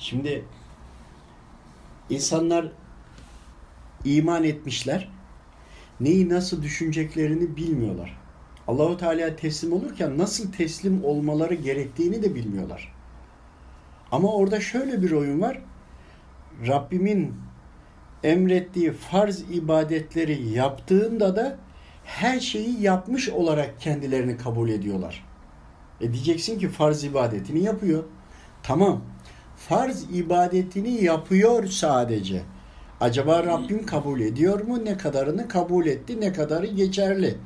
Şimdi insanlar iman etmişler. Neyi nasıl düşüneceklerini bilmiyorlar. Allahu Teala teslim olurken nasıl teslim olmaları gerektiğini de bilmiyorlar. Ama orada şöyle bir oyun var. Rabbimin emrettiği farz ibadetleri yaptığında da her şeyi yapmış olarak kendilerini kabul ediyorlar. E diyeceksin ki farz ibadetini yapıyor. Tamam. Farz ibadetini yapıyor sadece. Acaba Rabbim kabul ediyor mu? Ne kadarını kabul etti? Ne kadarı geçerli?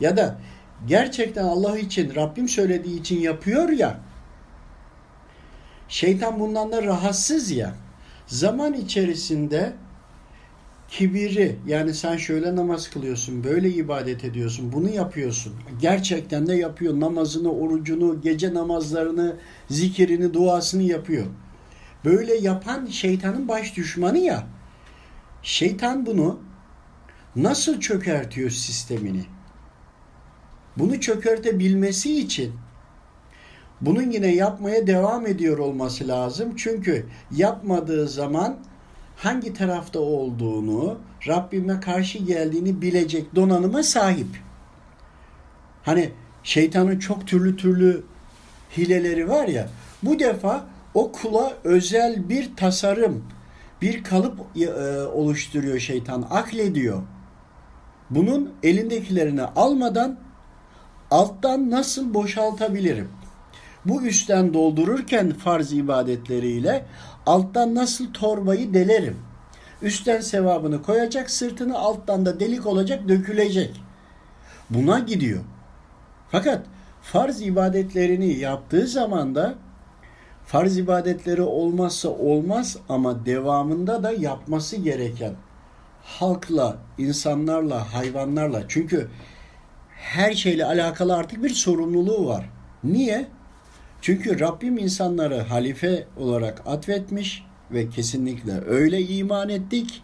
Ya da gerçekten Allah için Rabbim söylediği için yapıyor ya. Şeytan bundan da rahatsız ya. Zaman içerisinde kibiri yani sen şöyle namaz kılıyorsun, böyle ibadet ediyorsun, bunu yapıyorsun. Gerçekten de yapıyor. Namazını, orucunu, gece namazlarını, zikirini, duasını yapıyor. Böyle yapan şeytanın baş düşmanı ya. Şeytan bunu nasıl çökertiyor sistemini? Bunu çökertebilmesi için bunun yine yapmaya devam ediyor olması lazım. Çünkü yapmadığı zaman hangi tarafta olduğunu, Rabbime karşı geldiğini bilecek donanıma sahip. Hani şeytanın çok türlü türlü hileleri var ya. Bu defa o kula özel bir tasarım, bir kalıp e, oluşturuyor şeytan, aklediyor. Bunun elindekilerini almadan alttan nasıl boşaltabilirim? Bu üstten doldururken farz ibadetleriyle alttan nasıl torbayı delerim? Üstten sevabını koyacak, sırtını alttan da delik olacak, dökülecek. Buna gidiyor. Fakat farz ibadetlerini yaptığı zaman da farz ibadetleri olmazsa olmaz ama devamında da yapması gereken halkla, insanlarla, hayvanlarla çünkü her şeyle alakalı artık bir sorumluluğu var. Niye? Çünkü Rabbim insanları halife olarak atfetmiş ve kesinlikle öyle iman ettik.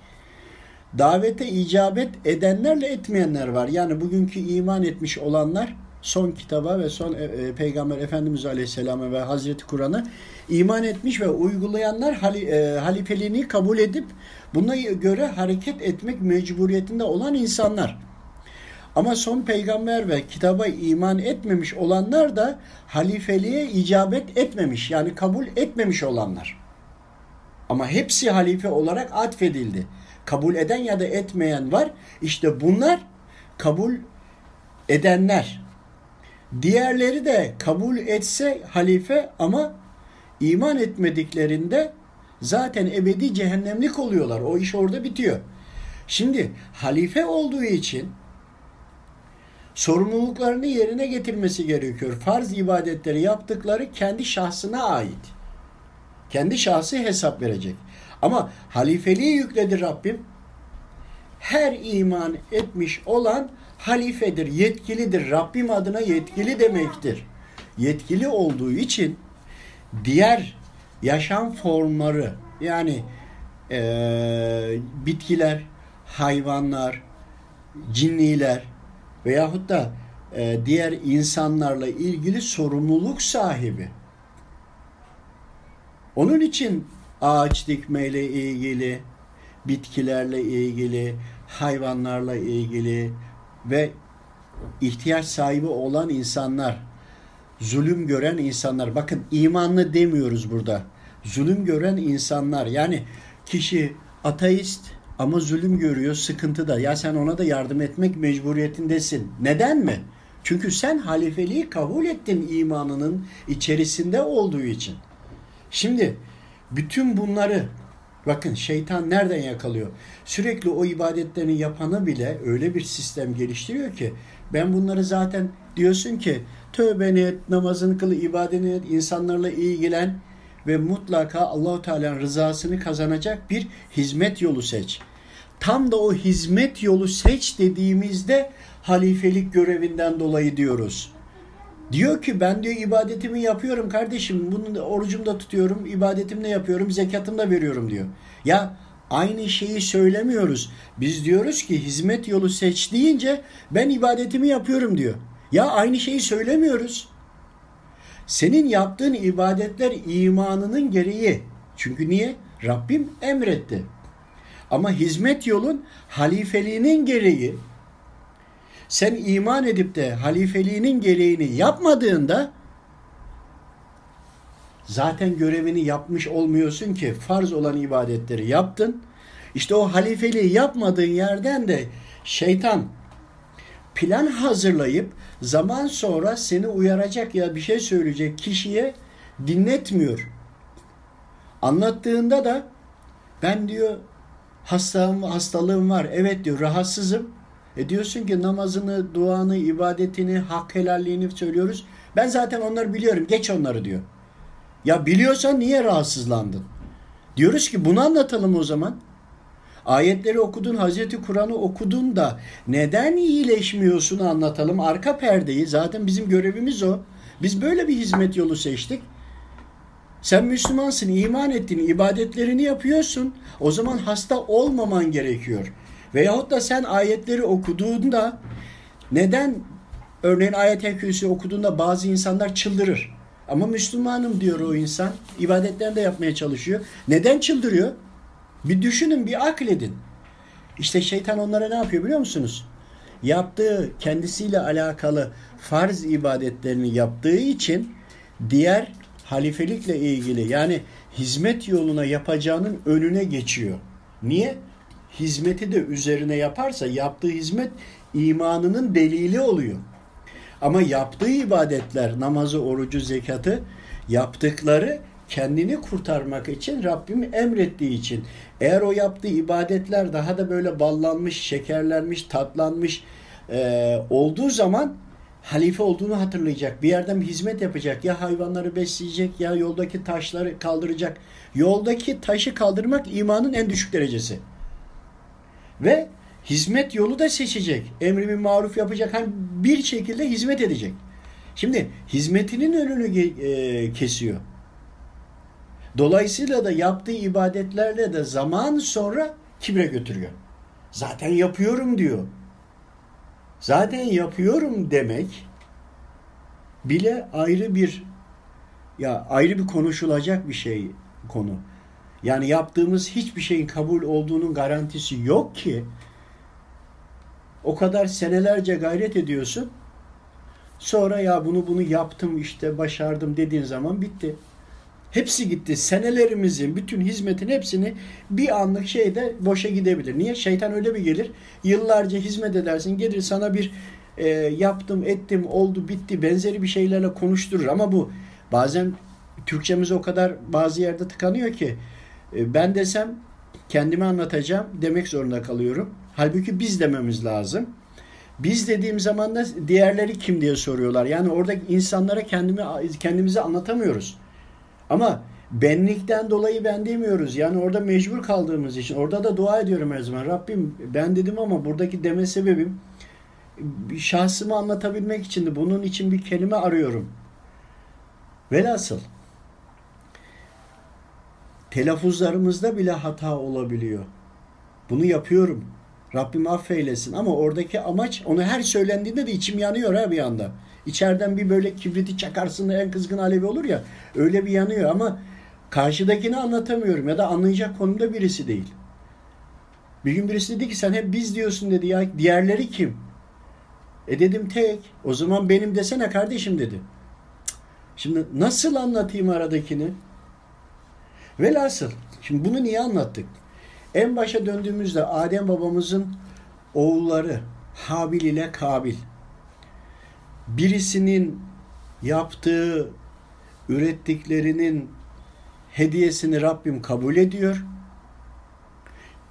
Davete icabet edenlerle etmeyenler var. Yani bugünkü iman etmiş olanlar son kitaba ve son e, e, Peygamber Efendimiz Aleyhisselam'a ve Hazreti Kur'an'a iman etmiş ve uygulayanlar hali, e, halifeliğini kabul edip buna göre hareket etmek mecburiyetinde olan insanlar. Ama son peygamber ve kitaba iman etmemiş olanlar da halifeliğe icabet etmemiş yani kabul etmemiş olanlar. Ama hepsi halife olarak atfedildi. Kabul eden ya da etmeyen var. İşte bunlar kabul edenler. Diğerleri de kabul etse halife ama iman etmediklerinde zaten ebedi cehennemlik oluyorlar. O iş orada bitiyor. Şimdi halife olduğu için sorumluluklarını yerine getirmesi gerekiyor. Farz ibadetleri yaptıkları kendi şahsına ait. Kendi şahsı hesap verecek. Ama halifeliği yükledi Rabbim. Her iman etmiş olan halifedir, yetkilidir. Rabbim adına yetkili demektir. Yetkili olduğu için diğer yaşam formları yani e, bitkiler, hayvanlar, cinniler veyahut da e, diğer insanlarla ilgili sorumluluk sahibi. Onun için ağaç dikmeyle ilgili, bitkilerle ilgili, hayvanlarla ilgili ve ihtiyaç sahibi olan insanlar, zulüm gören insanlar. Bakın imanlı demiyoruz burada. Zulüm gören insanlar. Yani kişi ateist ama zulüm görüyor, sıkıntı da. Ya sen ona da yardım etmek mecburiyetindesin. Neden mi? Çünkü sen halifeliği kabul ettin imanının içerisinde olduğu için. Şimdi bütün bunları bakın şeytan nereden yakalıyor? Sürekli o ibadetlerini yapanı bile öyle bir sistem geliştiriyor ki ben bunları zaten diyorsun ki tövbeni et, namazını kıl, ibadetini et, insanlarla ilgilen ve mutlaka Allahu Teala'nın rızasını kazanacak bir hizmet yolu seç. Tam da o hizmet yolu seç dediğimizde halifelik görevinden dolayı diyoruz. Diyor ki ben diyor ibadetimi yapıyorum kardeşim. Bunu orucumu da tutuyorum, ibadetimi de yapıyorum, zekatımı da veriyorum diyor. Ya aynı şeyi söylemiyoruz. Biz diyoruz ki hizmet yolu seç deyince ben ibadetimi yapıyorum diyor. Ya aynı şeyi söylemiyoruz. Senin yaptığın ibadetler imanının gereği. Çünkü niye? Rabbim emretti. Ama hizmet yolun halifeliğinin gereği sen iman edip de halifeliğinin gereğini yapmadığında zaten görevini yapmış olmuyorsun ki farz olan ibadetleri yaptın. İşte o halifeliği yapmadığın yerden de şeytan plan hazırlayıp zaman sonra seni uyaracak ya bir şey söyleyecek kişiye dinletmiyor. Anlattığında da ben diyor hastalığım, hastalığım var. Evet diyor rahatsızım. E diyorsun ki namazını, duanı, ibadetini, hak helalliğini söylüyoruz. Ben zaten onları biliyorum. Geç onları diyor. Ya biliyorsan niye rahatsızlandın? Diyoruz ki bunu anlatalım o zaman. Ayetleri okudun, Hazreti Kur'an'ı okudun da neden iyileşmiyorsun anlatalım. Arka perdeyi zaten bizim görevimiz o. Biz böyle bir hizmet yolu seçtik. Sen Müslümansın, iman ettin, ibadetlerini yapıyorsun. O zaman hasta olmaman gerekiyor. Veyahut da sen ayetleri okuduğunda neden örneğin ayet-i okuduğunda bazı insanlar çıldırır. Ama Müslümanım diyor o insan. İbadetlerini de yapmaya çalışıyor. Neden çıldırıyor? Bir düşünün, bir akledin. İşte şeytan onlara ne yapıyor biliyor musunuz? Yaptığı kendisiyle alakalı farz ibadetlerini yaptığı için diğer halifelikle ilgili yani hizmet yoluna yapacağının önüne geçiyor. Niye? Hizmeti de üzerine yaparsa yaptığı hizmet imanının delili oluyor. Ama yaptığı ibadetler, namazı, orucu, zekatı yaptıkları kendini kurtarmak için Rabbim emrettiği için. Eğer o yaptığı ibadetler daha da böyle ballanmış, şekerlenmiş, tatlanmış e, olduğu zaman halife olduğunu hatırlayacak. Bir yerden bir hizmet yapacak. Ya hayvanları besleyecek ya yoldaki taşları kaldıracak. Yoldaki taşı kaldırmak imanın en düşük derecesi. Ve hizmet yolu da seçecek. Emri bir maruf yapacak. Hani bir şekilde hizmet edecek. Şimdi hizmetinin önünü e, kesiyor. Dolayısıyla da yaptığı ibadetlerle de zaman sonra kibre götürüyor. Zaten yapıyorum diyor. Zaten yapıyorum demek bile ayrı bir ya ayrı bir konuşulacak bir şey konu. Yani yaptığımız hiçbir şeyin kabul olduğunun garantisi yok ki. O kadar senelerce gayret ediyorsun. Sonra ya bunu bunu yaptım işte başardım dediğin zaman bitti. Hepsi gitti. Senelerimizin bütün hizmetin hepsini bir anlık şeyde boşa gidebilir. Niye? Şeytan öyle bir gelir. Yıllarca hizmet edersin. Gelir sana bir e, yaptım, ettim, oldu, bitti benzeri bir şeylerle konuşturur. Ama bu bazen Türkçemiz o kadar bazı yerde tıkanıyor ki ben desem kendimi anlatacağım demek zorunda kalıyorum. Halbuki biz dememiz lazım. Biz dediğim zaman da diğerleri kim diye soruyorlar. Yani orada insanlara kendimi kendimizi anlatamıyoruz. Ama benlikten dolayı ben demiyoruz. Yani orada mecbur kaldığımız için. Orada da dua ediyorum her zaman. Rabbim ben dedim ama buradaki deme sebebim şahsımı anlatabilmek için de bunun için bir kelime arıyorum. Velhasıl telaffuzlarımızda bile hata olabiliyor. Bunu yapıyorum. Rabbim affeylesin ama oradaki amaç onu her söylendiğinde de içim yanıyor ha bir anda. İçeriden bir böyle kibriti çakarsın en kızgın alevi olur ya öyle bir yanıyor ama karşıdakini anlatamıyorum ya da anlayacak konumda birisi değil. Bir gün birisi dedi ki sen hep biz diyorsun dedi ya diğerleri kim? E dedim tek. O zaman benim desene kardeşim dedi. Şimdi nasıl anlatayım aradakini? Velhasıl şimdi bunu niye anlattık? En başa döndüğümüzde Adem babamızın oğulları Habil ile Kabil birisinin yaptığı ürettiklerinin hediyesini Rabbim kabul ediyor.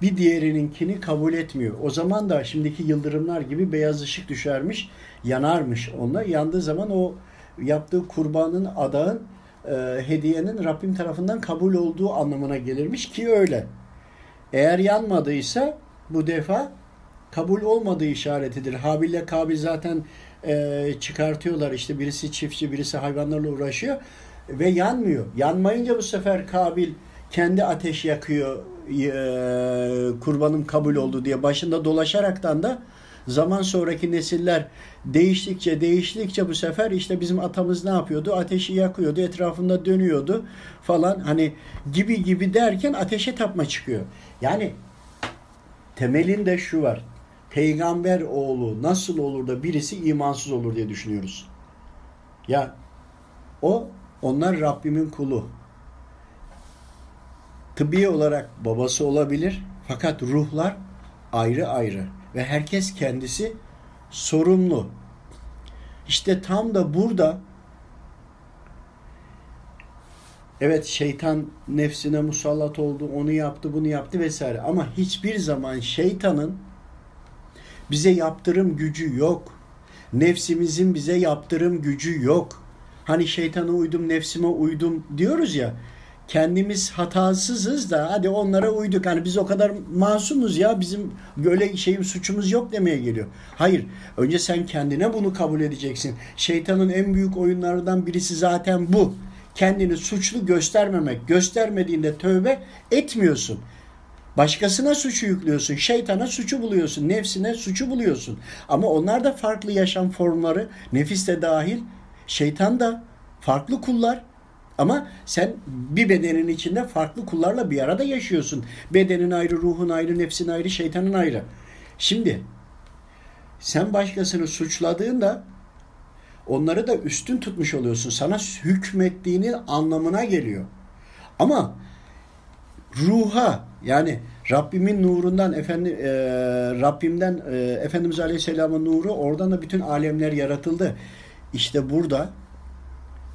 Bir diğerininkini kabul etmiyor. O zaman da şimdiki yıldırımlar gibi beyaz ışık düşermiş, yanarmış onlar. Yandığı zaman o yaptığı kurbanın, adağın, e, hediyenin Rabbim tarafından kabul olduğu anlamına gelirmiş ki öyle. Eğer yanmadıysa bu defa kabul olmadığı işaretidir. Habil ile Kabil zaten e, çıkartıyorlar. İşte birisi çiftçi, birisi hayvanlarla uğraşıyor ve yanmıyor. Yanmayınca bu sefer Kabil kendi ateş yakıyor e, kurbanım kabul oldu diye başında dolaşaraktan da Zaman sonraki nesiller değiştikçe değiştikçe bu sefer işte bizim atamız ne yapıyordu? Ateşi yakıyordu, etrafında dönüyordu falan hani gibi gibi derken ateşe tapma çıkıyor. Yani temelinde şu var. Peygamber oğlu nasıl olur da birisi imansız olur diye düşünüyoruz. Ya o onlar Rabbimin kulu. Tıbbi olarak babası olabilir fakat ruhlar ayrı ayrı ve herkes kendisi sorumlu. İşte tam da burada evet şeytan nefsine musallat oldu, onu yaptı, bunu yaptı vesaire ama hiçbir zaman şeytanın bize yaptırım gücü yok. Nefsimizin bize yaptırım gücü yok. Hani şeytana uydum, nefsime uydum diyoruz ya kendimiz hatasızız da hadi onlara uyduk. Hani biz o kadar masumuz ya bizim böyle şeyim suçumuz yok demeye geliyor. Hayır. Önce sen kendine bunu kabul edeceksin. Şeytanın en büyük oyunlarından birisi zaten bu. Kendini suçlu göstermemek. Göstermediğinde tövbe etmiyorsun. Başkasına suçu yüklüyorsun. Şeytana suçu buluyorsun. Nefsine suçu buluyorsun. Ama onlar da farklı yaşam formları. Nefis de dahil. Şeytan da farklı kullar. Ama sen bir bedenin içinde farklı kullarla bir arada yaşıyorsun. Bedenin ayrı, ruhun ayrı, nefsin ayrı, şeytanın ayrı. Şimdi sen başkasını suçladığında onları da üstün tutmuş oluyorsun. Sana hükmettiğinin anlamına geliyor. Ama ruha yani Rabbimin nurundan efendi e, Rabbimden e, Efendimiz Aleyhisselam'ın nuru oradan da bütün alemler yaratıldı. İşte burada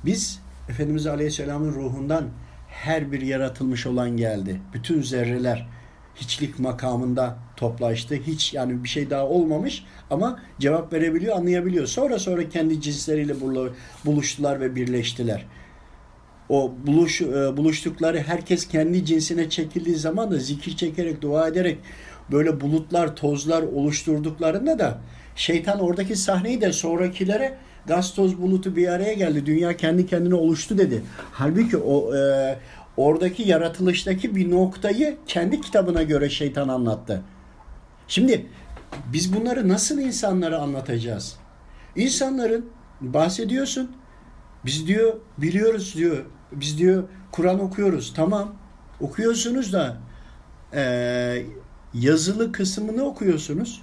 biz Efendimiz Aleyhisselam'ın ruhundan her bir yaratılmış olan geldi. Bütün zerreler hiçlik makamında toplaştı. Hiç yani bir şey daha olmamış ama cevap verebiliyor, anlayabiliyor. Sonra sonra kendi cinsleriyle buluştular ve birleştiler. O buluş, e, buluştukları herkes kendi cinsine çekildiği zaman da zikir çekerek, dua ederek böyle bulutlar, tozlar oluşturduklarında da şeytan oradaki sahneyi de sonrakilere gaz toz bulutu bir araya geldi. Dünya kendi kendine oluştu dedi. Halbuki o e, oradaki yaratılıştaki bir noktayı kendi kitabına göre şeytan anlattı. Şimdi biz bunları nasıl insanlara anlatacağız? İnsanların bahsediyorsun. Biz diyor biliyoruz diyor. Biz diyor Kur'an okuyoruz. Tamam. Okuyorsunuz da e, yazılı kısmını okuyorsunuz.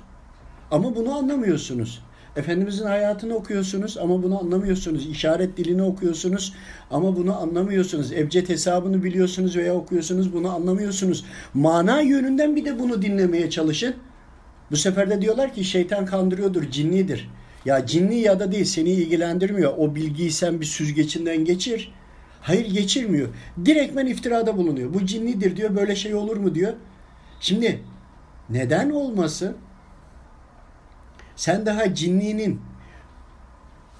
Ama bunu anlamıyorsunuz. Efendimizin hayatını okuyorsunuz ama bunu anlamıyorsunuz. İşaret dilini okuyorsunuz ama bunu anlamıyorsunuz. Ebced hesabını biliyorsunuz veya okuyorsunuz bunu anlamıyorsunuz. Mana yönünden bir de bunu dinlemeye çalışın. Bu sefer de diyorlar ki şeytan kandırıyordur, cinlidir. Ya cinli ya da değil seni ilgilendirmiyor. O bilgiyi sen bir süzgecinden geçir. Hayır geçirmiyor. Direktmen iftirada bulunuyor. Bu cinlidir diyor. Böyle şey olur mu diyor. Şimdi neden olmasın? Sen daha cinlinin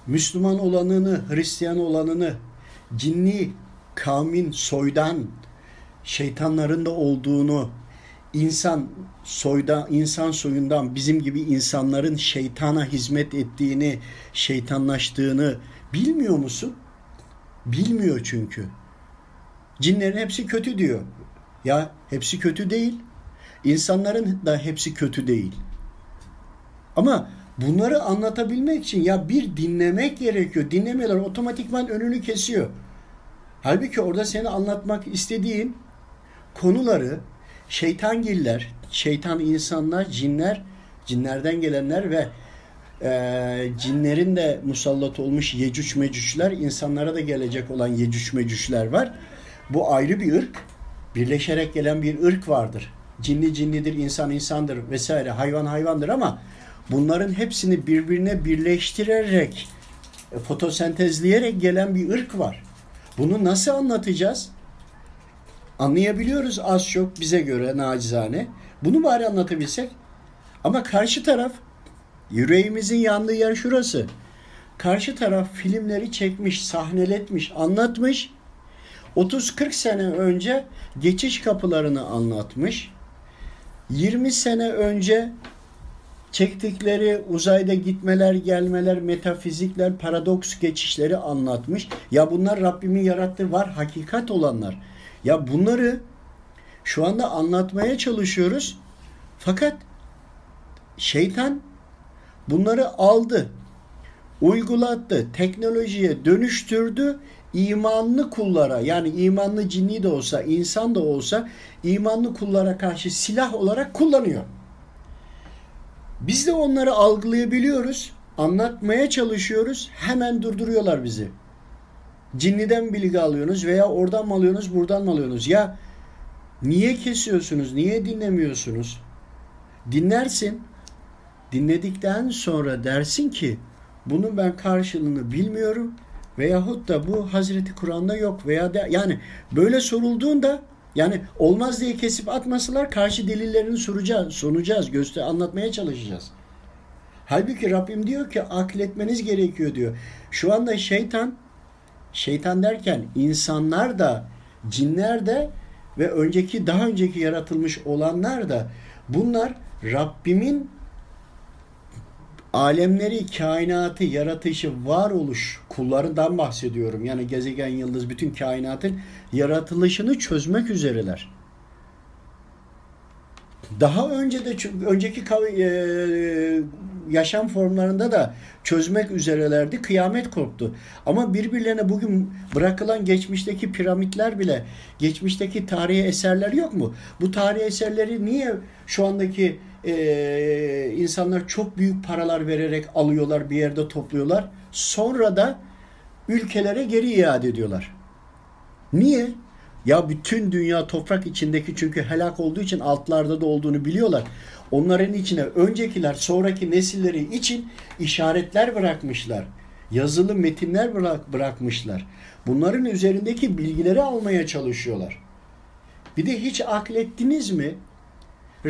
Müslüman olanını, Hristiyan olanını, cinni kavmin soydan, şeytanların da olduğunu, insan soyda insan soyundan bizim gibi insanların şeytana hizmet ettiğini, şeytanlaştığını bilmiyor musun? Bilmiyor çünkü. Cinlerin hepsi kötü diyor. Ya hepsi kötü değil. İnsanların da hepsi kötü değil. Ama bunları anlatabilmek için ya bir dinlemek gerekiyor. Dinlemeler otomatikman önünü kesiyor. Halbuki orada seni anlatmak istediğin konuları şeytangiller, şeytan insanlar, cinler, cinlerden gelenler ve e, cinlerin de musallat olmuş yecüc mecücler, insanlara da gelecek olan yecüc mecücler var. Bu ayrı bir ırk. Birleşerek gelen bir ırk vardır. Cinli cinlidir, insan insandır vesaire, hayvan hayvandır ama bunların hepsini birbirine birleştirerek e, fotosentezleyerek gelen bir ırk var. Bunu nasıl anlatacağız? Anlayabiliyoruz az çok bize göre nacizane. Bunu bari anlatabilsek. Ama karşı taraf yüreğimizin yandığı yer şurası. Karşı taraf filmleri çekmiş, sahneletmiş, anlatmış. 30-40 sene önce geçiş kapılarını anlatmış. 20 sene önce çektikleri uzayda gitmeler, gelmeler, metafizikler, paradoks geçişleri anlatmış. Ya bunlar Rabbimin yarattığı var, hakikat olanlar. Ya bunları şu anda anlatmaya çalışıyoruz. Fakat şeytan bunları aldı, uygulattı, teknolojiye dönüştürdü, imanlı kullara yani imanlı cinni de olsa, insan da olsa imanlı kullara karşı silah olarak kullanıyor. Biz de onları algılayabiliyoruz, anlatmaya çalışıyoruz, hemen durduruyorlar bizi. Cinniden bilgi alıyorsunuz veya oradan mı alıyorsunuz, buradan mı alıyorsunuz? Ya niye kesiyorsunuz, niye dinlemiyorsunuz? Dinlersin, dinledikten sonra dersin ki bunun ben karşılığını bilmiyorum veyahut da bu Hazreti Kur'an'da yok veya da yani böyle sorulduğunda yani olmaz diye kesip atmasalar karşı delillerini soracağız, sunacağız, göster anlatmaya çalışacağız. Halbuki Rabbim diyor ki akletmeniz gerekiyor diyor. Şu anda şeytan şeytan derken insanlar da cinler de ve önceki daha önceki yaratılmış olanlar da bunlar Rabbimin alemleri, kainatı, yaratışı, varoluş kullarından bahsediyorum. Yani gezegen, yıldız, bütün kainatın yaratılışını çözmek üzereler. Daha önce de önceki e, yaşam formlarında da çözmek üzerelerdi. Kıyamet korktu. Ama birbirlerine bugün bırakılan geçmişteki piramitler bile, geçmişteki tarihi eserler yok mu? Bu tarihi eserleri niye şu andaki e, insanlar çok büyük paralar vererek alıyorlar, bir yerde topluyorlar. Sonra da ülkelere geri iade ediyorlar. Niye? Ya bütün dünya toprak içindeki çünkü helak olduğu için altlarda da olduğunu biliyorlar. Onların içine öncekiler sonraki nesilleri için işaretler bırakmışlar. Yazılı metinler bırak, bırakmışlar. Bunların üzerindeki bilgileri almaya çalışıyorlar. Bir de hiç aklettiniz mi?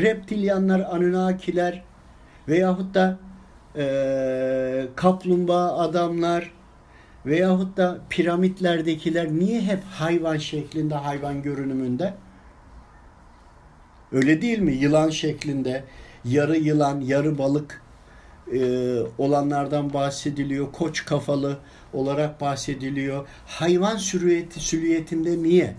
Reptilyanlar, anunnakiler veyahut da e, kaplumbağa adamlar veyahut da piramitlerdekiler niye hep hayvan şeklinde, hayvan görünümünde? Öyle değil mi? Yılan şeklinde, yarı yılan, yarı balık e, olanlardan bahsediliyor. Koç kafalı olarak bahsediliyor. Hayvan sürüyeti, süliyetinde niye?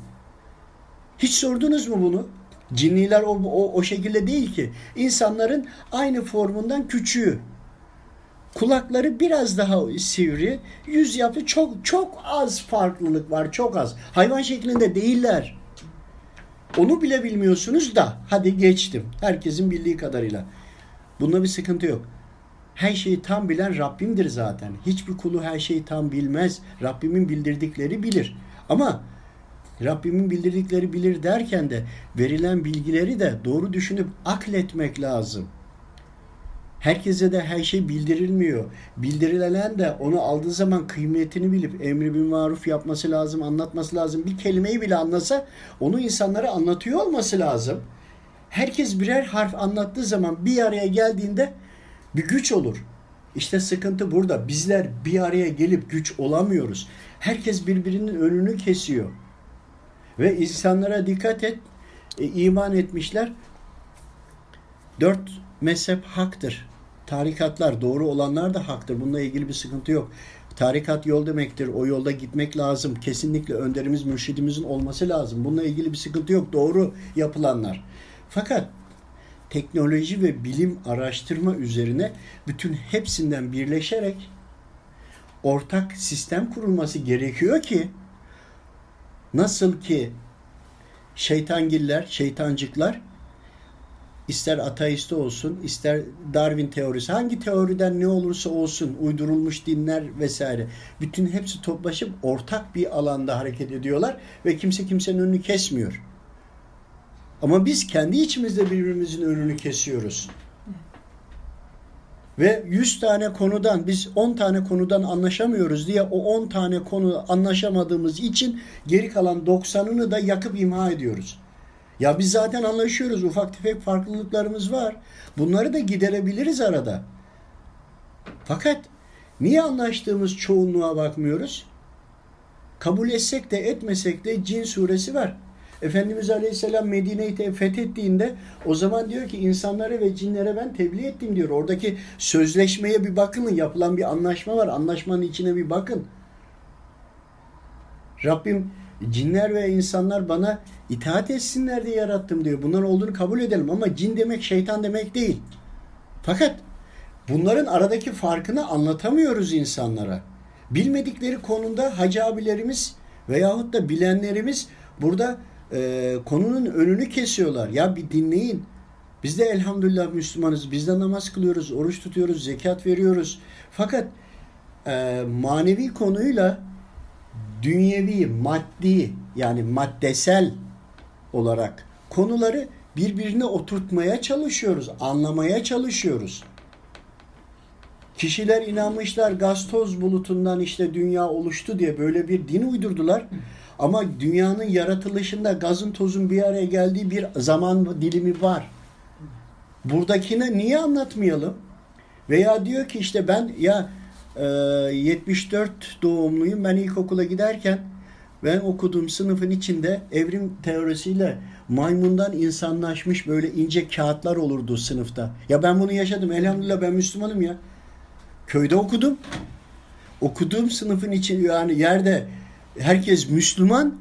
Hiç sordunuz mu bunu? Cinniler o, o, o şekilde değil ki. İnsanların aynı formundan küçüğü. Kulakları biraz daha sivri, yüz yapı çok çok az farklılık var, çok az. Hayvan şeklinde değiller. Onu bile bilmiyorsunuz da hadi geçtim. Herkesin bildiği kadarıyla. Bunda bir sıkıntı yok. Her şeyi tam bilen Rabbimdir zaten. Hiçbir kulu her şeyi tam bilmez. Rabbimin bildirdikleri bilir. Ama Rabbimin bildirdikleri bilir derken de verilen bilgileri de doğru düşünüp akletmek lazım. Herkese de her şey bildirilmiyor. Bildirilen de onu aldığı zaman kıymetini bilip emri bin maruf yapması lazım, anlatması lazım. Bir kelimeyi bile anlasa onu insanlara anlatıyor olması lazım. Herkes birer harf anlattığı zaman bir araya geldiğinde bir güç olur. İşte sıkıntı burada. Bizler bir araya gelip güç olamıyoruz. Herkes birbirinin önünü kesiyor. Ve insanlara dikkat et, e, iman etmişler. Dört mezhep haktır. Tarikatlar doğru olanlar da haktır. Bununla ilgili bir sıkıntı yok. Tarikat yol demektir. O yolda gitmek lazım. Kesinlikle önderimiz, mürşidimizin olması lazım. Bununla ilgili bir sıkıntı yok. Doğru yapılanlar. Fakat teknoloji ve bilim araştırma üzerine bütün hepsinden birleşerek ortak sistem kurulması gerekiyor ki Nasıl ki şeytangiller, şeytancıklar ister ateist olsun, ister Darwin teorisi, hangi teoriden ne olursa olsun, uydurulmuş dinler vesaire, bütün hepsi toplaşıp ortak bir alanda hareket ediyorlar ve kimse kimsenin önünü kesmiyor. Ama biz kendi içimizde birbirimizin önünü kesiyoruz. Ve 100 tane konudan biz 10 tane konudan anlaşamıyoruz diye o 10 tane konu anlaşamadığımız için geri kalan 90'ını da yakıp imha ediyoruz. Ya biz zaten anlaşıyoruz. Ufak tefek farklılıklarımız var. Bunları da giderebiliriz arada. Fakat niye anlaştığımız çoğunluğa bakmıyoruz? Kabul etsek de etmesek de cin suresi var. Efendimiz Aleyhisselam Medine'yi fethettiğinde o zaman diyor ki insanlara ve cinlere ben tebliğ ettim diyor. Oradaki sözleşmeye bir bakın. Yapılan bir anlaşma var. Anlaşmanın içine bir bakın. Rabbim cinler ve insanlar bana itaat etsinler diye yarattım diyor. Bunların olduğunu kabul edelim ama cin demek şeytan demek değil. Fakat Bunların aradaki farkını anlatamıyoruz insanlara. Bilmedikleri konuda hacı abilerimiz veyahut da bilenlerimiz burada e, konunun önünü kesiyorlar. Ya bir dinleyin. Biz de elhamdülillah Müslümanız. Biz de namaz kılıyoruz, oruç tutuyoruz, zekat veriyoruz. Fakat e, manevi konuyla dünyevi, maddi yani maddesel olarak konuları birbirine oturtmaya çalışıyoruz, anlamaya çalışıyoruz. Kişiler inanmışlar gaz toz bulutundan işte dünya oluştu diye böyle bir din uydurdular. Ama dünyanın yaratılışında gazın tozun bir araya geldiği bir zaman dilimi var. Buradakini niye anlatmayalım? Veya diyor ki işte ben ya e, 74 doğumluyum ben ilkokula giderken ben okuduğum sınıfın içinde evrim teorisiyle maymundan insanlaşmış böyle ince kağıtlar olurdu sınıfta. Ya ben bunu yaşadım. Elhamdülillah ben Müslümanım ya. Köyde okudum. Okuduğum sınıfın için yani yerde herkes Müslüman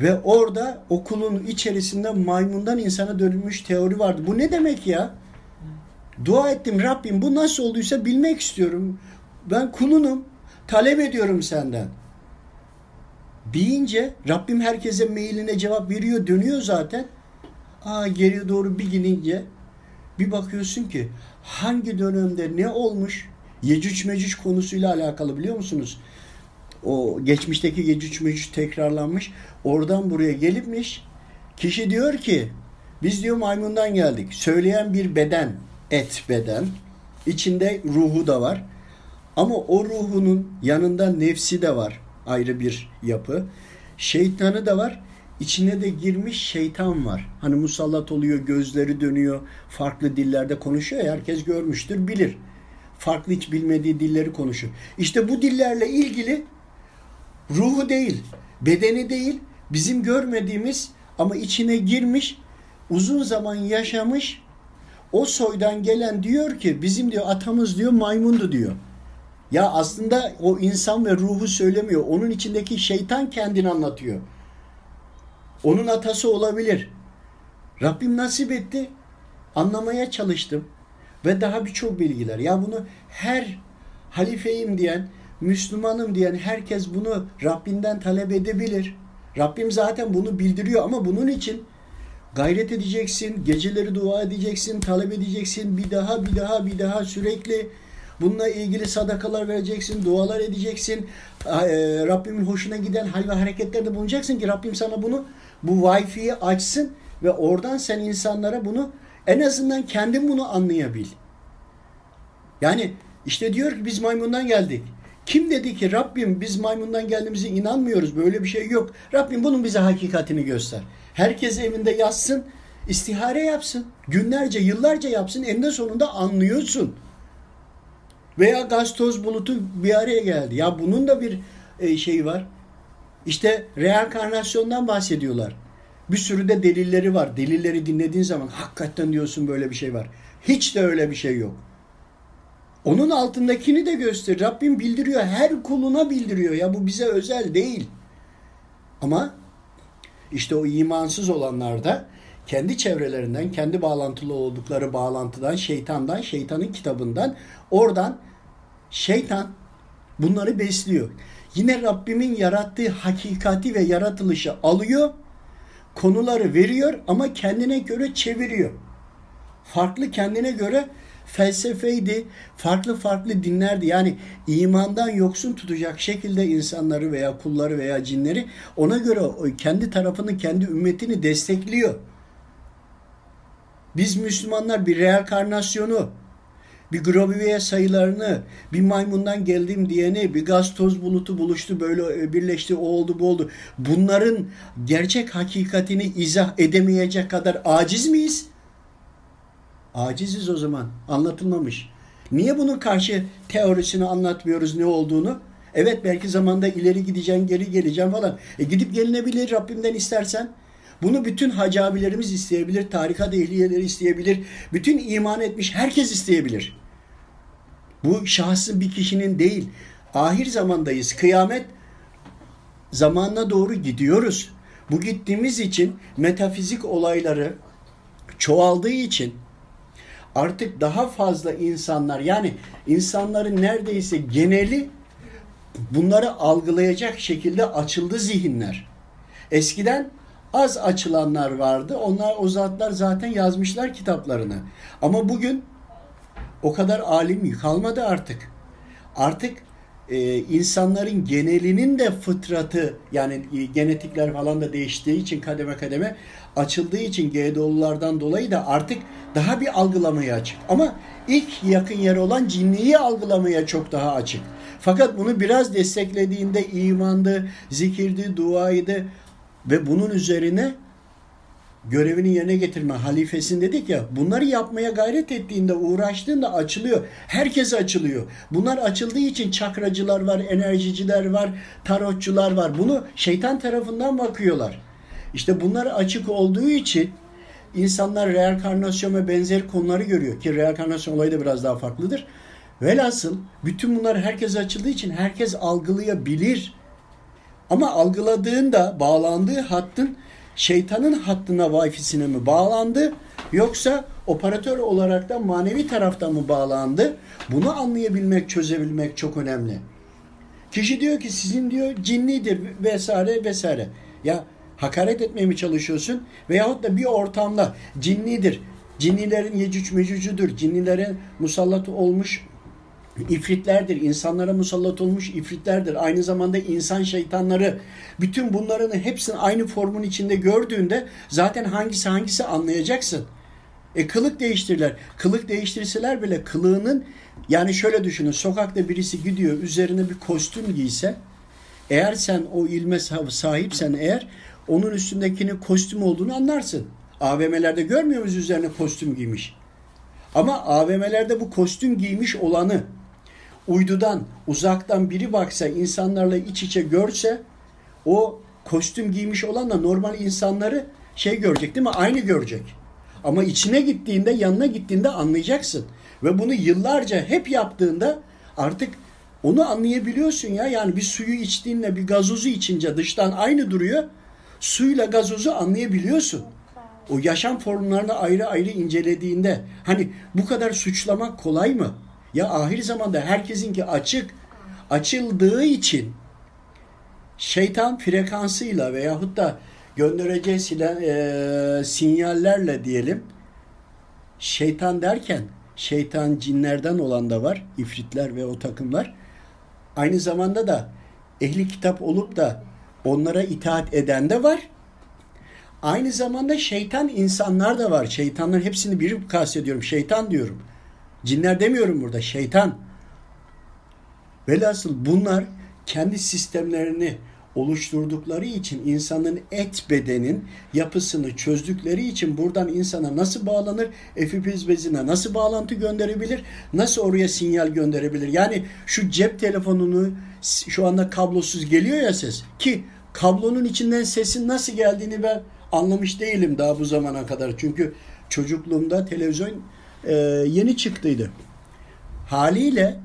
ve orada okulun içerisinde maymundan insana dönülmüş teori vardı. Bu ne demek ya? Dua ettim Rabbim bu nasıl olduysa bilmek istiyorum. Ben kulunum. Talep ediyorum senden. Deyince Rabbim herkese mailine cevap veriyor dönüyor zaten. Aa geriye doğru bir gidince bir bakıyorsun ki hangi dönemde ne olmuş Yecüc Mecüc konusuyla alakalı biliyor musunuz? O geçmişteki Mecüc tekrarlanmış. Oradan buraya gelipmiş. Kişi diyor ki biz diyor maymundan geldik. Söyleyen bir beden, et beden. İçinde ruhu da var. Ama o ruhunun yanında nefsi de var. Ayrı bir yapı. Şeytanı da var. İçine de girmiş şeytan var. Hani musallat oluyor, gözleri dönüyor, farklı dillerde konuşuyor. Herkes görmüştür, bilir. Farklı hiç bilmediği dilleri konuşuyor. İşte bu dillerle ilgili ruhu değil, bedeni değil, bizim görmediğimiz ama içine girmiş, uzun zaman yaşamış o soydan gelen diyor ki bizim diyor atamız diyor maymundu diyor. Ya aslında o insan ve ruhu söylemiyor. Onun içindeki şeytan kendini anlatıyor. Onun atası olabilir. Rabbim nasip etti. Anlamaya çalıştım. Ve daha birçok bilgiler. Ya bunu her halifeyim diyen, Müslümanım diyen herkes bunu Rabbinden talep edebilir. Rabbim zaten bunu bildiriyor ama bunun için gayret edeceksin, geceleri dua edeceksin, talep edeceksin, bir daha bir daha bir daha sürekli bununla ilgili sadakalar vereceksin, dualar edeceksin. E, Rabbimin hoşuna giden hal ve hareketlerde bulunacaksın ki Rabbim sana bunu bu Wi-Fi'yi açsın ve oradan sen insanlara bunu en azından kendin bunu anlayabil. Yani işte diyor ki biz maymundan geldik. Kim dedi ki Rabbim biz maymundan geldiğimize inanmıyoruz böyle bir şey yok. Rabbim bunun bize hakikatini göster. Herkes evinde yazsın, istihare yapsın. Günlerce, yıllarca yapsın. Eninde sonunda anlıyorsun. Veya gaz toz bulutu bir araya geldi. Ya bunun da bir şeyi var. İşte reenkarnasyondan bahsediyorlar. Bir sürü de delilleri var. Delilleri dinlediğin zaman hakikaten diyorsun böyle bir şey var. Hiç de öyle bir şey yok. Onun altındakini de göster. Rabbim bildiriyor. Her kuluna bildiriyor. Ya bu bize özel değil. Ama işte o imansız olanlar da kendi çevrelerinden, kendi bağlantılı oldukları bağlantıdan, şeytandan, şeytanın kitabından oradan şeytan bunları besliyor. Yine Rabbimin yarattığı hakikati ve yaratılışı alıyor, konuları veriyor ama kendine göre çeviriyor. Farklı kendine göre felsefeydi, farklı farklı dinlerdi. Yani imandan yoksun tutacak şekilde insanları veya kulları veya cinleri ona göre kendi tarafını, kendi ümmetini destekliyor. Biz Müslümanlar bir reenkarnasyonu, bir Grobiviye sayılarını, bir maymundan geldim diyeni, bir gaz toz bulutu buluştu böyle e, birleşti o oldu bu oldu. Bunların gerçek hakikatini izah edemeyecek kadar aciz miyiz? Aciziz o zaman. Anlatılmamış. Niye bunun karşı teorisini anlatmıyoruz ne olduğunu? Evet belki zamanda ileri gideceğim, geri geleceğim falan. E gidip gelinebilir Rabbimden istersen. Bunu bütün hacı abilerimiz isteyebilir, tarikat ehliyeleri isteyebilir, bütün iman etmiş herkes isteyebilir. Bu şahsın bir kişinin değil. Ahir zamandayız. Kıyamet zamanına doğru gidiyoruz. Bu gittiğimiz için metafizik olayları çoğaldığı için artık daha fazla insanlar yani insanların neredeyse geneli bunları algılayacak şekilde açıldı zihinler. Eskiden az açılanlar vardı. Onlar o zatlar zaten yazmışlar kitaplarını. Ama bugün o kadar alim kalmadı artık. Artık e, insanların genelinin de fıtratı yani e, genetikler falan da değiştiği için kademe kademe açıldığı için GDO'lulardan dolayı da artık daha bir algılamaya açık. Ama ilk yakın yer olan cinliyi algılamaya çok daha açık. Fakat bunu biraz desteklediğinde imandı, zikirdi, duaydı ve bunun üzerine görevini yerine getirme halifesin dedik ya bunları yapmaya gayret ettiğinde uğraştığında açılıyor. Herkes açılıyor. Bunlar açıldığı için çakracılar var, enerjiciler var, tarotçular var. Bunu şeytan tarafından bakıyorlar. İşte bunlar açık olduğu için insanlar reenkarnasyon ve benzer konuları görüyor ki reenkarnasyon olayı da biraz daha farklıdır. Velhasıl bütün bunlar herkes açıldığı için herkes algılayabilir. Ama algıladığında bağlandığı hattın şeytanın hattına Wi-Fi'sine mi bağlandı yoksa operatör olarak da manevi taraftan mı bağlandı? Bunu anlayabilmek, çözebilmek çok önemli. Kişi diyor ki sizin diyor cinlidir vesaire vesaire. Ya hakaret etmeye mi çalışıyorsun? Veyahut da bir ortamda cinlidir. Cinnilerin yecüc mecücüdür. Cinnilerin musallat olmuş ifritlerdir. insanlara musallat olmuş ifritlerdir. Aynı zamanda insan şeytanları. Bütün bunların hepsini aynı formun içinde gördüğünde zaten hangisi hangisi anlayacaksın. E kılık değiştirirler. Kılık değiştirseler bile kılığının yani şöyle düşünün sokakta birisi gidiyor üzerine bir kostüm giyse eğer sen o ilme sahipsen eğer onun üstündekinin kostüm olduğunu anlarsın. AVM'lerde görmüyor muyuz üzerine kostüm giymiş? Ama AVM'lerde bu kostüm giymiş olanı uydudan uzaktan biri baksa insanlarla iç içe görse o kostüm giymiş olan da normal insanları şey görecek değil mi? Aynı görecek. Ama içine gittiğinde yanına gittiğinde anlayacaksın. Ve bunu yıllarca hep yaptığında artık onu anlayabiliyorsun ya. Yani bir suyu içtiğinle bir gazozu içince dıştan aynı duruyor. Suyla gazozu anlayabiliyorsun. O yaşam formlarını ayrı ayrı incelediğinde hani bu kadar suçlamak kolay mı? Ya ahir zamanda herkesinki açık açıldığı için şeytan frekansıyla veyahut da göndereceği silen, e, sinyallerle diyelim şeytan derken şeytan cinlerden olan da var ifritler ve o takımlar aynı zamanda da ehli kitap olup da onlara itaat eden de var. Aynı zamanda şeytan insanlar da var. Şeytanların hepsini bir kastediyorum. Şeytan diyorum. Cinler demiyorum burada. Şeytan. Velhasıl bunlar kendi sistemlerini oluşturdukları için insanın et bedenin yapısını çözdükleri için buradan insana nasıl bağlanır? Efipiz bezine nasıl bağlantı gönderebilir? Nasıl oraya sinyal gönderebilir? Yani şu cep telefonunu şu anda kablosuz geliyor ya ses ki kablonun içinden sesin nasıl geldiğini ben anlamış değilim daha bu zamana kadar. Çünkü çocukluğumda televizyon e, yeni çıktıydı. Haliyle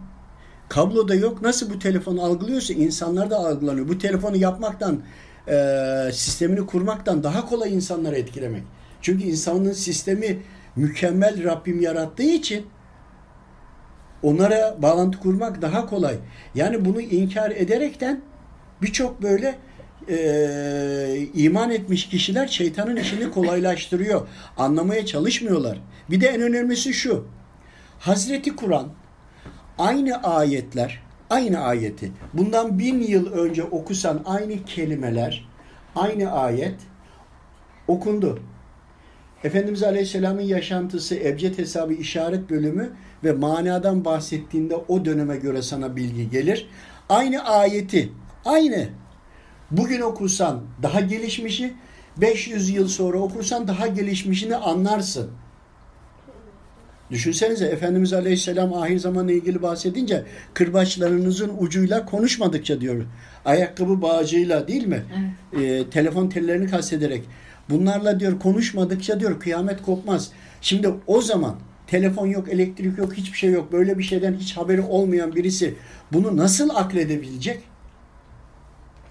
kabloda yok. Nasıl bu telefonu algılıyorsa insanlar da algılanıyor. Bu telefonu yapmaktan, e, sistemini kurmaktan daha kolay insanları etkilemek. Çünkü insanın sistemi mükemmel Rabbim yarattığı için onlara bağlantı kurmak daha kolay. Yani bunu inkar ederekten birçok böyle e, iman etmiş kişiler şeytanın işini kolaylaştırıyor. Anlamaya çalışmıyorlar. Bir de en önemlisi şu. Hazreti Kur'an aynı ayetler, aynı ayeti bundan bin yıl önce okusan aynı kelimeler, aynı ayet okundu. Efendimiz Aleyhisselam'ın yaşantısı, ebced hesabı, işaret bölümü ve manadan bahsettiğinde o döneme göre sana bilgi gelir. Aynı ayeti, aynı Bugün okursan daha gelişmişi, 500 yıl sonra okursan daha gelişmişini anlarsın. Düşünsenize Efendimiz Aleyhisselam ahir zamanla ilgili bahsedince kırbaçlarınızın ucuyla konuşmadıkça diyor. Ayakkabı bağcıyla değil mi? Evet. E, telefon tellerini kastederek. Bunlarla diyor konuşmadıkça diyor kıyamet kopmaz. Şimdi o zaman telefon yok, elektrik yok, hiçbir şey yok. Böyle bir şeyden hiç haberi olmayan birisi bunu nasıl akledebilecek?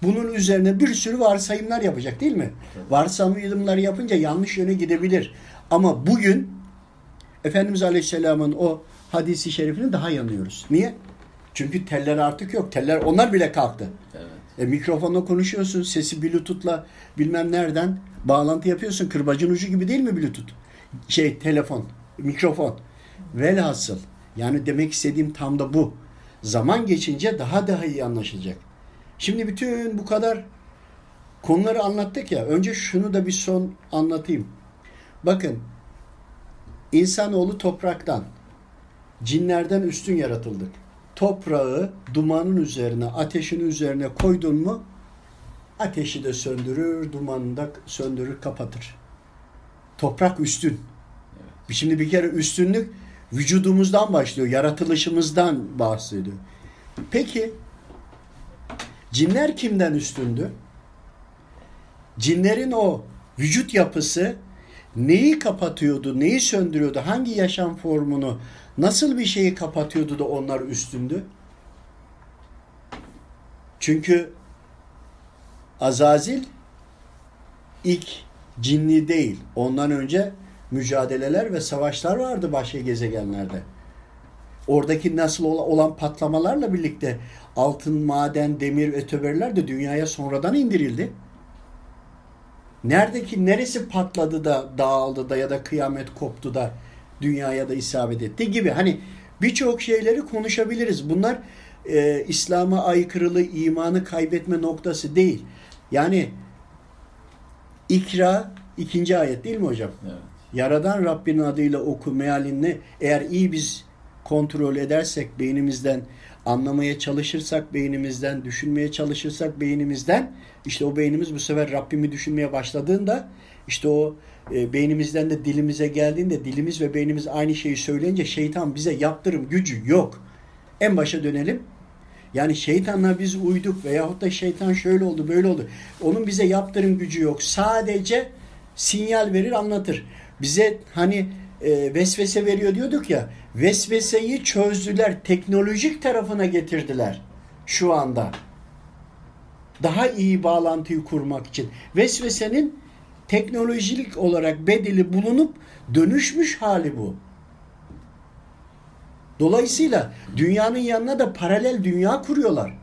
Bunun üzerine bir sürü varsayımlar yapacak değil mi? Varsayımlar yapınca yanlış yöne gidebilir. Ama bugün Efendimiz Aleyhisselam'ın o hadisi şerifini daha yanıyoruz. Niye? Çünkü teller artık yok. Teller onlar bile kalktı. Evet. E, mikrofonla konuşuyorsun. Sesi Bluetooth'la bilmem nereden bağlantı yapıyorsun. Kırbacın ucu gibi değil mi Bluetooth? Şey telefon, mikrofon. Velhasıl yani demek istediğim tam da bu. Zaman geçince daha daha iyi anlaşılacak. Şimdi bütün bu kadar konuları anlattık ya. Önce şunu da bir son anlatayım. Bakın insanoğlu topraktan, cinlerden üstün yaratıldık. Toprağı dumanın üzerine, ateşin üzerine koydun mu ateşi de söndürür, dumanı da söndürür, kapatır. Toprak üstün. Şimdi bir kere üstünlük vücudumuzdan başlıyor, yaratılışımızdan bahsediyor. Peki cinler kimden üstündü? Cinlerin o vücut yapısı neyi kapatıyordu, neyi söndürüyordu, hangi yaşam formunu, nasıl bir şeyi kapatıyordu da onlar üstündü? Çünkü Azazil ilk cinli değil. Ondan önce mücadeleler ve savaşlar vardı başka gezegenlerde. Oradaki nasıl olan patlamalarla birlikte altın, maden, demir, öteberiler de dünyaya sonradan indirildi. Neredeki neresi patladı da dağıldı da ya da kıyamet koptu da dünyaya da isabet etti gibi. Hani birçok şeyleri konuşabiliriz. Bunlar e, İslam'a aykırılı imanı kaybetme noktası değil. Yani ikra ikinci ayet değil mi hocam? Evet. Yaradan Rabbinin adıyla oku mealinle eğer iyi biz kontrol edersek beynimizden anlamaya çalışırsak beynimizden düşünmeye çalışırsak beynimizden işte o beynimiz bu sefer Rabbimi düşünmeye başladığında işte o e, beynimizden de dilimize geldiğinde dilimiz ve beynimiz aynı şeyi söyleyince şeytan bize yaptırım gücü yok. En başa dönelim. Yani şeytanla biz uyduk veyahut da şeytan şöyle oldu böyle oldu. Onun bize yaptırım gücü yok. Sadece sinyal verir anlatır. Bize hani e, vesvese veriyor diyorduk ya. Vesveseyi çözdüler. Teknolojik tarafına getirdiler şu anda. Daha iyi bağlantıyı kurmak için. Vesvesenin teknolojik olarak bedeli bulunup dönüşmüş hali bu. Dolayısıyla dünyanın yanına da paralel dünya kuruyorlar.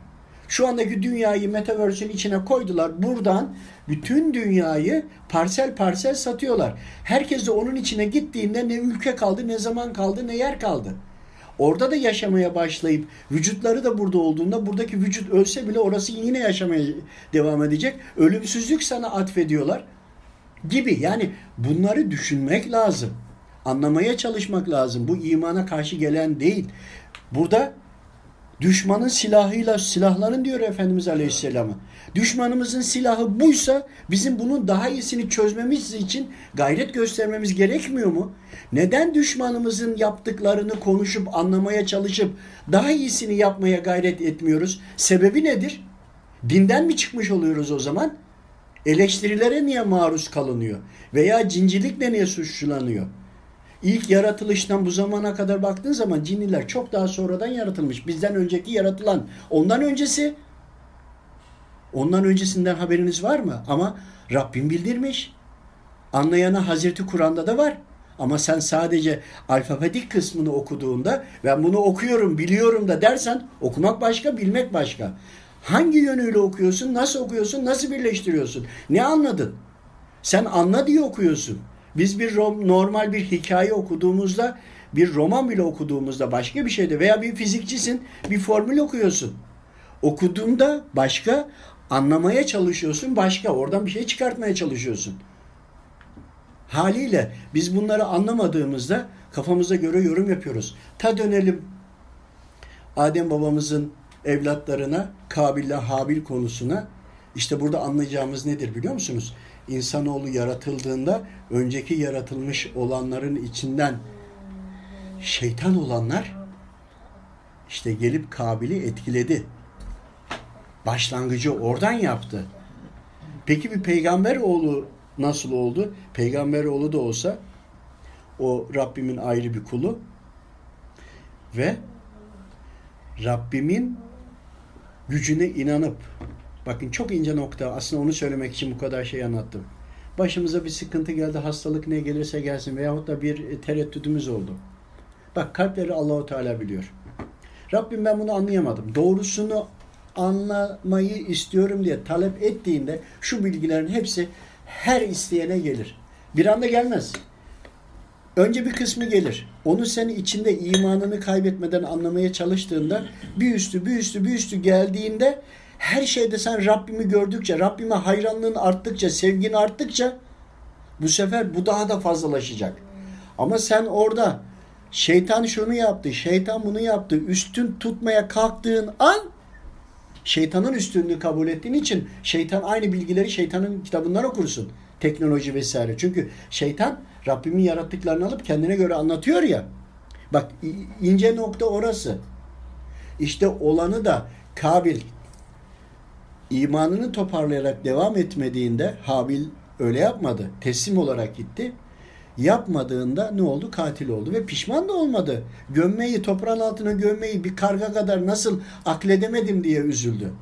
Şu andaki dünyayı metaverse'ün içine koydular. Buradan bütün dünyayı parsel parsel satıyorlar. Herkes de onun içine gittiğinde ne ülke kaldı, ne zaman kaldı, ne yer kaldı. Orada da yaşamaya başlayıp vücutları da burada olduğunda buradaki vücut ölse bile orası yine yaşamaya devam edecek. Ölümsüzlük sana atfediyorlar gibi. Yani bunları düşünmek lazım. Anlamaya çalışmak lazım. Bu imana karşı gelen değil. Burada düşmanın silahıyla silahların diyor Efendimiz Aleyhisselam'a. Düşmanımızın silahı buysa bizim bunun daha iyisini çözmemiz için gayret göstermemiz gerekmiyor mu? Neden düşmanımızın yaptıklarını konuşup anlamaya çalışıp daha iyisini yapmaya gayret etmiyoruz? Sebebi nedir? Dinden mi çıkmış oluyoruz o zaman? Eleştirilere niye maruz kalınıyor? Veya cincilikle niye suçlanıyor? İlk yaratılıştan bu zamana kadar baktığın zaman cinniler çok daha sonradan yaratılmış. Bizden önceki yaratılan. Ondan öncesi ondan öncesinden haberiniz var mı? Ama Rabbim bildirmiş. Anlayana Hazreti Kur'an'da da var. Ama sen sadece alfabetik kısmını okuduğunda ben bunu okuyorum, biliyorum da dersen okumak başka, bilmek başka. Hangi yönüyle okuyorsun, nasıl okuyorsun, nasıl birleştiriyorsun? Ne anladın? Sen anla diye okuyorsun. Biz bir normal bir hikaye okuduğumuzda, bir roman bile okuduğumuzda başka bir şeyde veya bir fizikçisin, bir formül okuyorsun. Okuduğunda başka, anlamaya çalışıyorsun başka, oradan bir şey çıkartmaya çalışıyorsun. Haliyle biz bunları anlamadığımızda kafamıza göre yorum yapıyoruz. Ta dönelim Adem babamızın evlatlarına, Kabil ile Habil konusuna. İşte burada anlayacağımız nedir biliyor musunuz? İnsanoğlu yaratıldığında önceki yaratılmış olanların içinden şeytan olanlar işte gelip Kabil'i etkiledi. Başlangıcı oradan yaptı. Peki bir peygamber oğlu nasıl oldu? Peygamber oğlu da olsa o Rabbimin ayrı bir kulu ve Rabbimin gücüne inanıp Bakın çok ince nokta. Aslında onu söylemek için bu kadar şey anlattım. başımıza bir sıkıntı geldi, hastalık ne gelirse gelsin veyahut da bir tereddüdümüz oldu. Bak kalpleri Allahu Teala biliyor. Rabbim ben bunu anlayamadım. Doğrusunu anlamayı istiyorum diye talep ettiğinde şu bilgilerin hepsi her isteyene gelir. Bir anda gelmez. Önce bir kısmı gelir. Onu sen içinde imanını kaybetmeden anlamaya çalıştığında bir üstü bir üstü bir üstü geldiğinde her şeyde sen Rabbimi gördükçe, Rabbime hayranlığın arttıkça, sevgin arttıkça bu sefer bu daha da fazlalaşacak. Ama sen orada şeytan şunu yaptı, şeytan bunu yaptı, üstün tutmaya kalktığın an şeytanın üstünlüğü kabul ettiğin için şeytan aynı bilgileri şeytanın kitabından okursun. Teknoloji vesaire. Çünkü şeytan Rabbimin yarattıklarını alıp kendine göre anlatıyor ya. Bak ince nokta orası. İşte olanı da Kabil imanını toparlayarak devam etmediğinde Habil öyle yapmadı. Teslim olarak gitti. Yapmadığında ne oldu? Katil oldu ve pişman da olmadı. Gömmeyi, toprağın altına gömmeyi bir karga kadar nasıl akledemedim diye üzüldü.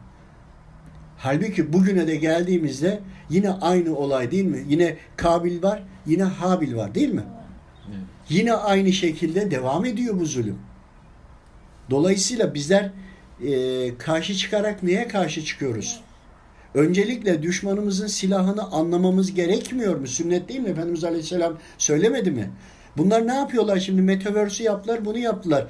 Halbuki bugüne de geldiğimizde yine aynı olay değil mi? Yine Kabil var, yine Habil var değil mi? Yine aynı şekilde devam ediyor bu zulüm. Dolayısıyla bizler e, karşı çıkarak neye karşı çıkıyoruz? Öncelikle düşmanımızın silahını anlamamız gerekmiyor mu? Sünnet değil mi? Efendimiz Aleyhisselam söylemedi mi? Bunlar ne yapıyorlar şimdi? Metaverse'ü yaptılar, bunu yaptılar.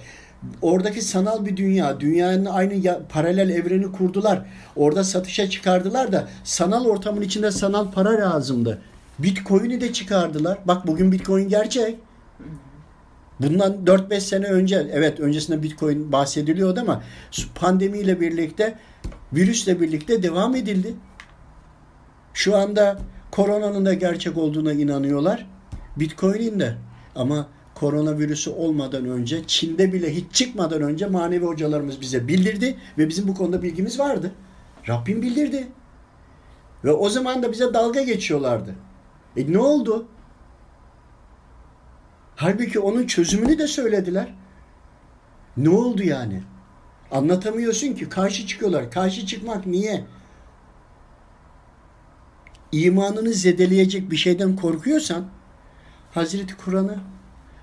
Oradaki sanal bir dünya, dünyanın aynı ya, paralel evreni kurdular. Orada satışa çıkardılar da sanal ortamın içinde sanal para lazımdı. Bitcoin'i de çıkardılar. Bak bugün Bitcoin gerçek. Bundan 4-5 sene önce evet öncesinde Bitcoin bahsediliyordu ama pandemiyle birlikte virüsle birlikte devam edildi. Şu anda koronanın da gerçek olduğuna inanıyorlar. Bitcoin'in de ama koronavirüsü olmadan önce Çin'de bile hiç çıkmadan önce manevi hocalarımız bize bildirdi ve bizim bu konuda bilgimiz vardı. Rabbim bildirdi. Ve o zaman da bize dalga geçiyorlardı. E ne oldu? Halbuki onun çözümünü de söylediler. Ne oldu yani? Anlatamıyorsun ki. Karşı çıkıyorlar. Karşı çıkmak niye? İmanını zedeleyecek bir şeyden korkuyorsan Hazreti Kur'an'ı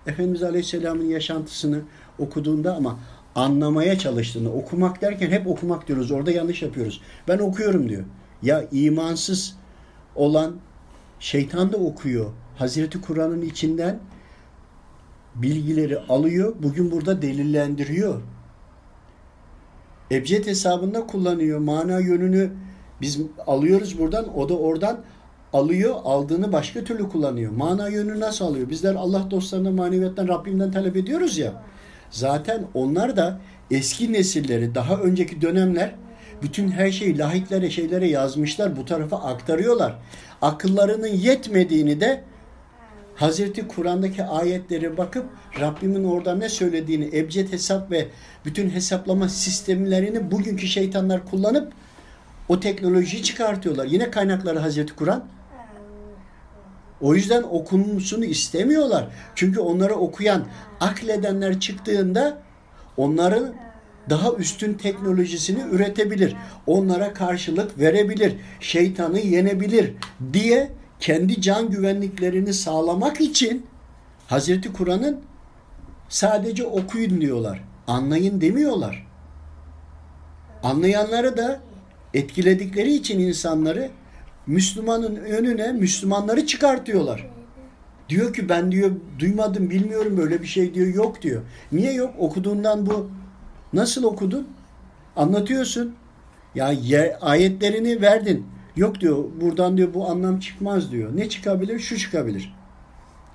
Efendimiz Aleyhisselam'ın yaşantısını okuduğunda ama anlamaya çalıştığını, okumak derken hep okumak diyoruz. Orada yanlış yapıyoruz. Ben okuyorum diyor. Ya imansız olan şeytan da okuyor. Hazreti Kur'an'ın içinden bilgileri alıyor. Bugün burada delillendiriyor. Ebced hesabında kullanıyor. Mana yönünü biz alıyoruz buradan. O da oradan alıyor. Aldığını başka türlü kullanıyor. Mana yönünü nasıl alıyor? Bizler Allah dostlarına maneviyetten Rabbimden talep ediyoruz ya. Zaten onlar da eski nesilleri daha önceki dönemler bütün her şeyi lahiklere şeylere yazmışlar. Bu tarafa aktarıyorlar. Akıllarının yetmediğini de Hazreti Kur'an'daki ayetlere bakıp Rabbimin orada ne söylediğini ebced hesap ve bütün hesaplama sistemlerini bugünkü şeytanlar kullanıp o teknolojiyi çıkartıyorlar. Yine kaynakları Hazreti Kur'an. O yüzden okunmasını istemiyorlar. Çünkü onları okuyan, akledenler çıktığında onların daha üstün teknolojisini üretebilir. Onlara karşılık verebilir. Şeytanı yenebilir diye kendi can güvenliklerini sağlamak için Hazreti Kur'an'ın sadece okuyun diyorlar. Anlayın demiyorlar. Anlayanları da etkiledikleri için insanları Müslümanın önüne Müslümanları çıkartıyorlar. Diyor ki ben diyor duymadım bilmiyorum böyle bir şey diyor yok diyor. Niye yok? Okuduğundan bu nasıl okudun? Anlatıyorsun. Ya ayetlerini verdin. Yok diyor buradan diyor bu anlam çıkmaz diyor. Ne çıkabilir? Şu çıkabilir.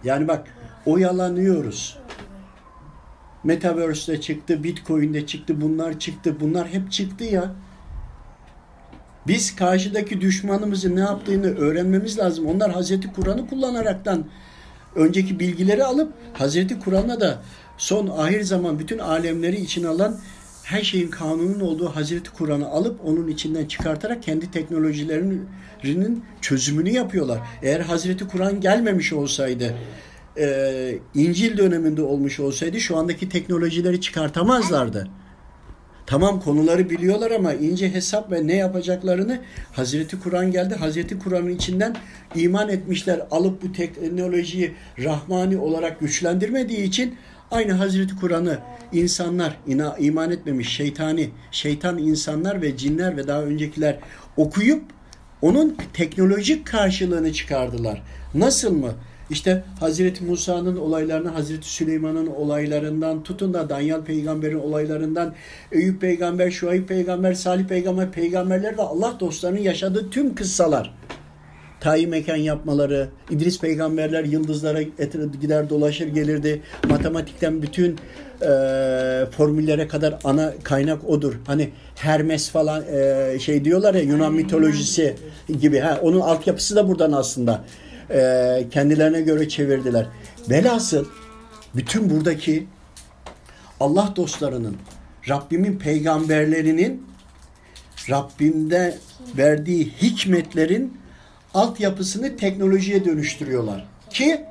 Yani bak oyalanıyoruz. Metaverse'de çıktı, Bitcoin'de çıktı, bunlar çıktı. Bunlar hep çıktı ya. Biz karşıdaki düşmanımızın ne yaptığını öğrenmemiz lazım. Onlar Hazreti Kur'an'ı kullanaraktan önceki bilgileri alıp Hazreti Kur'an'a da son ahir zaman bütün alemleri içine alan her şeyin kanunun olduğu Hazreti Kur'an'ı alıp onun içinden çıkartarak kendi teknolojilerinin çözümünü yapıyorlar. Eğer Hazreti Kur'an gelmemiş olsaydı e, İncil döneminde olmuş olsaydı şu andaki teknolojileri çıkartamazlardı. Tamam konuları biliyorlar ama ince hesap ve ne yapacaklarını Hazreti Kur'an geldi. Hazreti Kur'an'ın içinden iman etmişler. Alıp bu teknolojiyi rahmani olarak güçlendirmediği için aynı Hazreti Kur'an'ı insanlar ina, iman etmemiş şeytani, şeytan insanlar ve cinler ve daha öncekiler okuyup onun teknolojik karşılığını çıkardılar. Nasıl mı? İşte Hazreti Musa'nın olaylarını, Hazreti Süleyman'ın olaylarından, tutun da Danyal peygamberin olaylarından, Eyüp peygamber, Şuayb peygamber, Salih peygamber, peygamberler ve Allah dostlarının yaşadığı tüm kıssalar. Tayi mekan yapmaları, İdris peygamberler yıldızlara gider dolaşır gelirdi. Matematikten bütün e, formüllere kadar ana kaynak odur. Hani Hermes falan e, şey diyorlar ya Yunan mitolojisi gibi. Ha, onun altyapısı da buradan aslında e, kendilerine göre çevirdiler. Velhasıl bütün buradaki Allah dostlarının, Rabbimin peygamberlerinin Rabbimde verdiği hikmetlerin altyapısını teknolojiye dönüştürüyorlar. Ki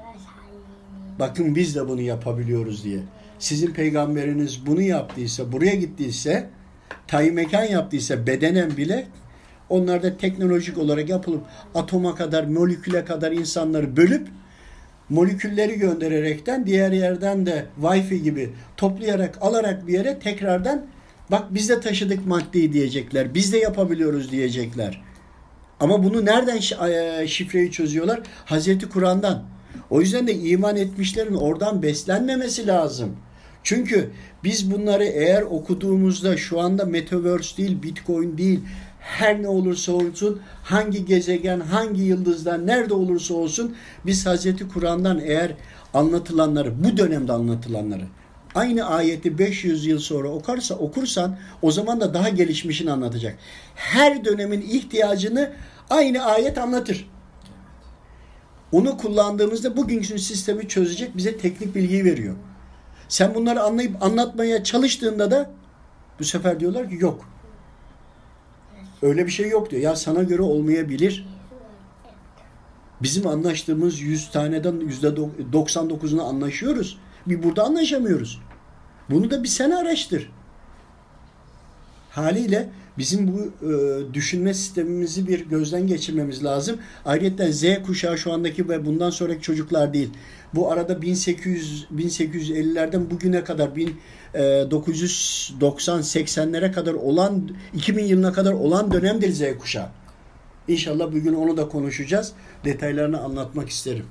bakın biz de bunu yapabiliyoruz diye. Sizin peygamberiniz bunu yaptıysa, buraya gittiyse, tayi mekan yaptıysa bedenen bile onlar da teknolojik olarak yapılıp atoma kadar, moleküle kadar insanları bölüp molekülleri göndererekten diğer yerden de Wi-Fi gibi toplayarak alarak bir yere tekrardan bak biz de taşıdık maddeyi diyecekler. Biz de yapabiliyoruz diyecekler. Ama bunu nereden e, şifreyi çözüyorlar? Hazreti Kur'an'dan. O yüzden de iman etmişlerin oradan beslenmemesi lazım. Çünkü biz bunları eğer okuduğumuzda şu anda Metaverse değil, Bitcoin değil, her ne olursa olsun, hangi gezegen, hangi yıldızdan, nerede olursa olsun biz Hazreti Kur'an'dan eğer anlatılanları, bu dönemde anlatılanları aynı ayeti 500 yıl sonra okarsa okursan o zaman da daha gelişmişini anlatacak. Her dönemin ihtiyacını aynı ayet anlatır. Onu kullandığımızda bugünkü sistemi çözecek bize teknik bilgiyi veriyor. Sen bunları anlayıp anlatmaya çalıştığında da bu sefer diyorlar ki yok. Öyle bir şey yok diyor. Ya sana göre olmayabilir. Bizim anlaştığımız 100 taneden %99'unu anlaşıyoruz. Bir burada anlaşamıyoruz. Bunu da bir sen araştır. Haliyle bizim bu e, düşünme sistemimizi bir gözden geçirmemiz lazım. Ayrıca Z kuşağı şu andaki ve bundan sonraki çocuklar değil. Bu arada 1800 1850'lerden bugüne kadar 1990 80'lere kadar olan 2000 yılına kadar olan dönemdir Z kuşağı. İnşallah bugün onu da konuşacağız. Detaylarını anlatmak isterim.